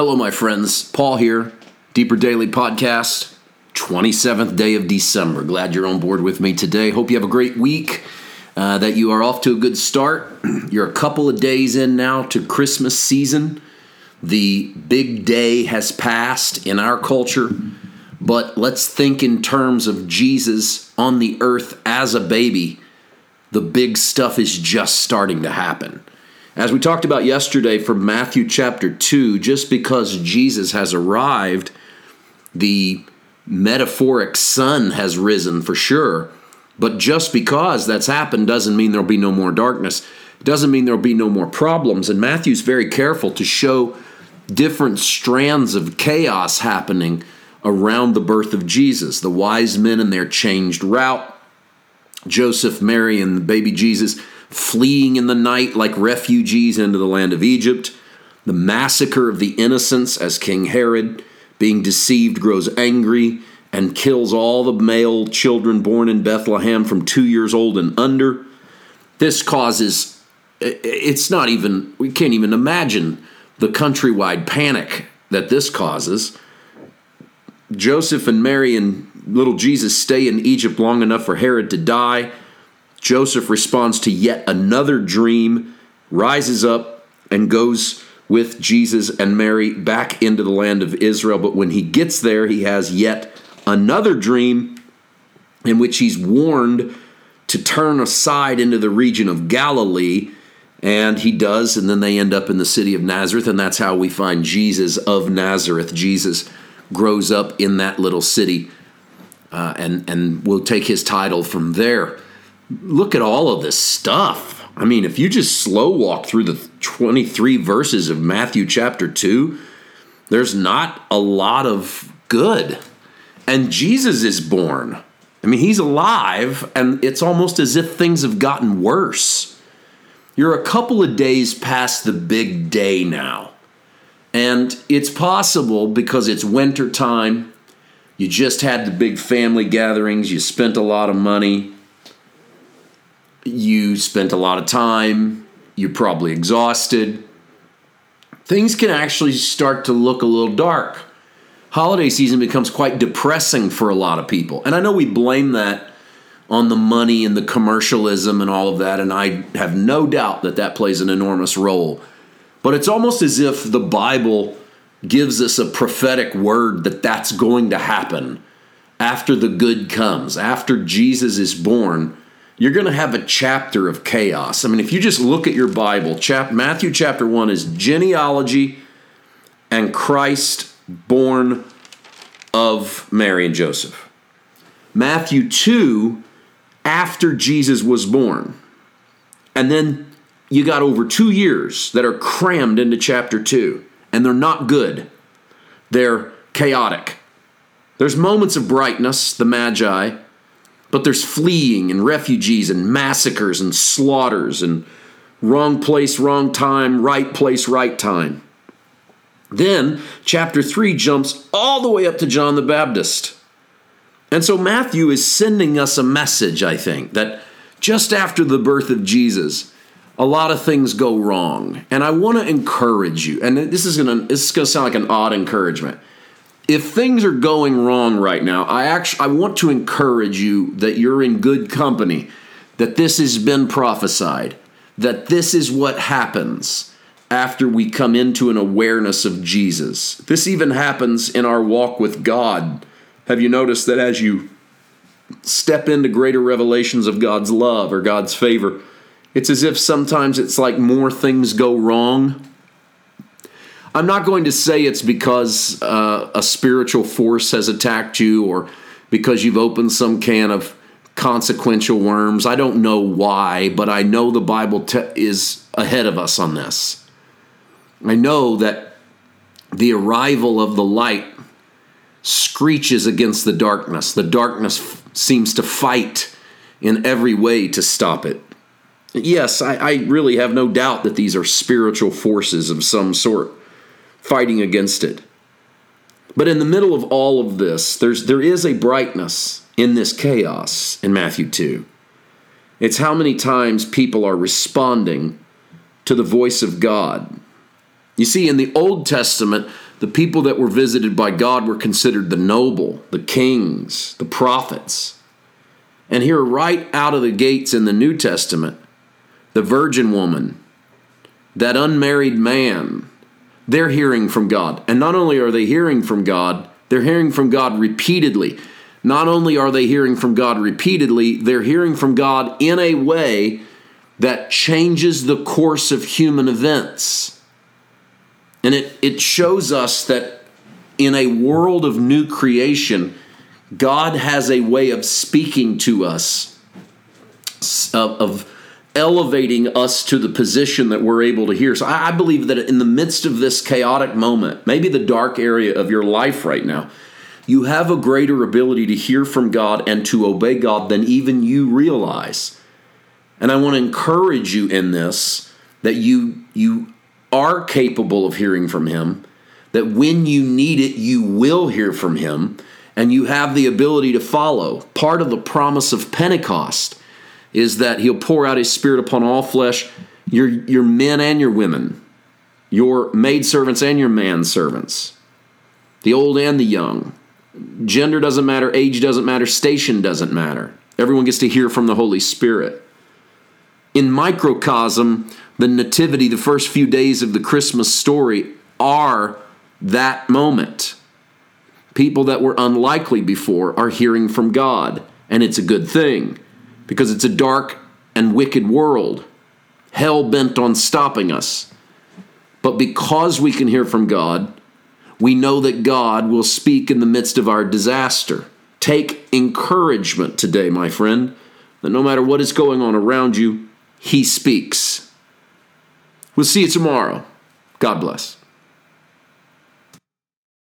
Hello, my friends. Paul here, Deeper Daily Podcast, 27th day of December. Glad you're on board with me today. Hope you have a great week, uh, that you are off to a good start. You're a couple of days in now to Christmas season. The big day has passed in our culture, but let's think in terms of Jesus on the earth as a baby. The big stuff is just starting to happen. As we talked about yesterday from Matthew chapter 2, just because Jesus has arrived, the metaphoric sun has risen for sure. But just because that's happened doesn't mean there'll be no more darkness. Doesn't mean there'll be no more problems. And Matthew's very careful to show different strands of chaos happening around the birth of Jesus. The wise men and their changed route, Joseph, Mary, and the baby Jesus fleeing in the night like refugees into the land of Egypt, the massacre of the innocents as King Herod, being deceived, grows angry and kills all the male children born in Bethlehem from two years old and under. This causes, it's not even, we can't even imagine the countrywide panic that this causes. Joseph and Mary and little Jesus stay in Egypt long enough for Herod to die. Joseph responds to yet another dream, rises up, and goes with Jesus and Mary back into the land of Israel. But when he gets there, he has yet another dream in which he's warned to turn aside into the region of Galilee. And he does, and then they end up in the city of Nazareth, and that's how we find Jesus of Nazareth. Jesus grows up in that little city, uh, and and we'll take his title from there look at all of this stuff. I mean, if you just slow walk through the 23 verses of Matthew chapter 2, there's not a lot of good. And Jesus is born. I mean, he's alive, and it's almost as if things have gotten worse. You're a couple of days past the big day now. And it's possible because it's winter time. You just had the big family gatherings, you spent a lot of money, you spent a lot of time, you're probably exhausted. Things can actually start to look a little dark. Holiday season becomes quite depressing for a lot of people. And I know we blame that on the money and the commercialism and all of that, and I have no doubt that that plays an enormous role. But it's almost as if the Bible gives us a prophetic word that that's going to happen after the good comes, after Jesus is born you're going to have a chapter of chaos. I mean, if you just look at your Bible, chap- Matthew chapter 1 is genealogy and Christ born of Mary and Joseph. Matthew 2, after Jesus was born. And then you got over two years that are crammed into chapter 2, and they're not good. They're chaotic. There's moments of brightness, the Magi, but there's fleeing and refugees and massacres and slaughters and wrong place, wrong time, right place, right time. Then chapter 3 jumps all the way up to John the Baptist. And so Matthew is sending us a message, I think, that just after the birth of Jesus, a lot of things go wrong. And I want to encourage you, and this is gonna this is gonna sound like an odd encouragement if things are going wrong right now, I actually I want to encourage you that you're in good company, that this has been prophesied, that this is what happens after we come into an awareness of Jesus. This even happens in our walk with God. Have you noticed that as you step into greater revelations of God's love or God's favor, it's as if sometimes it's like more things go wrong I'm not going to say it's because uh, a spiritual force has attacked you or because you've opened some can of consequential worms. I don't know why, but I know the Bible te- is ahead of us on this. I know that the arrival of the light screeches against the darkness. The darkness f- seems to fight in every way to stop it. Yes, I, I really have no doubt that these are spiritual forces of some sort fighting against it. But in the middle of all of this, there's, there is a brightness in this chaos in Matthew 2. It's how many times people are responding to the voice of God. You see, in the Old Testament, The people that were visited by God were considered the noble, the kings, the prophets. And here, right out of the gates in the New Testament, the virgin woman, that unmarried man, they're hearing from God. And not only are they hearing from God, they're hearing from God repeatedly. Not only are they hearing from God repeatedly, they're hearing from God in a way that changes the course of human events. And it, it shows us that in a world of new creation, God has a way of speaking to us, of, of elevating us to the position that we're able to hear. So I, I believe that in the midst of this chaotic moment, maybe the dark area of your life right now, you have a greater ability to hear from God and to obey God than even you realize. And I want to encourage you in this that you you are capable of hearing from him, that when you need it you will hear from him and you have the ability to follow. Part of the promise of Pentecost is that he'll pour out his spirit upon all flesh, your your men and your women, your maidservants and your manservants, the old and the young. Gender doesn't matter, age doesn't matter, station doesn't matter. Everyone gets to hear from the Holy Spirit. In microcosm, the Nativity, the first few days of the Christmas story, are that moment. People that were unlikely before are hearing from God, and it's a good thing because it's a dark and wicked world, hell bent on stopping us. But because we can hear from God, we know that God will speak in the midst of our disaster. Take encouragement today, my friend, that no matter what is going on around you, He speaks. We'll see you tomorrow. God bless.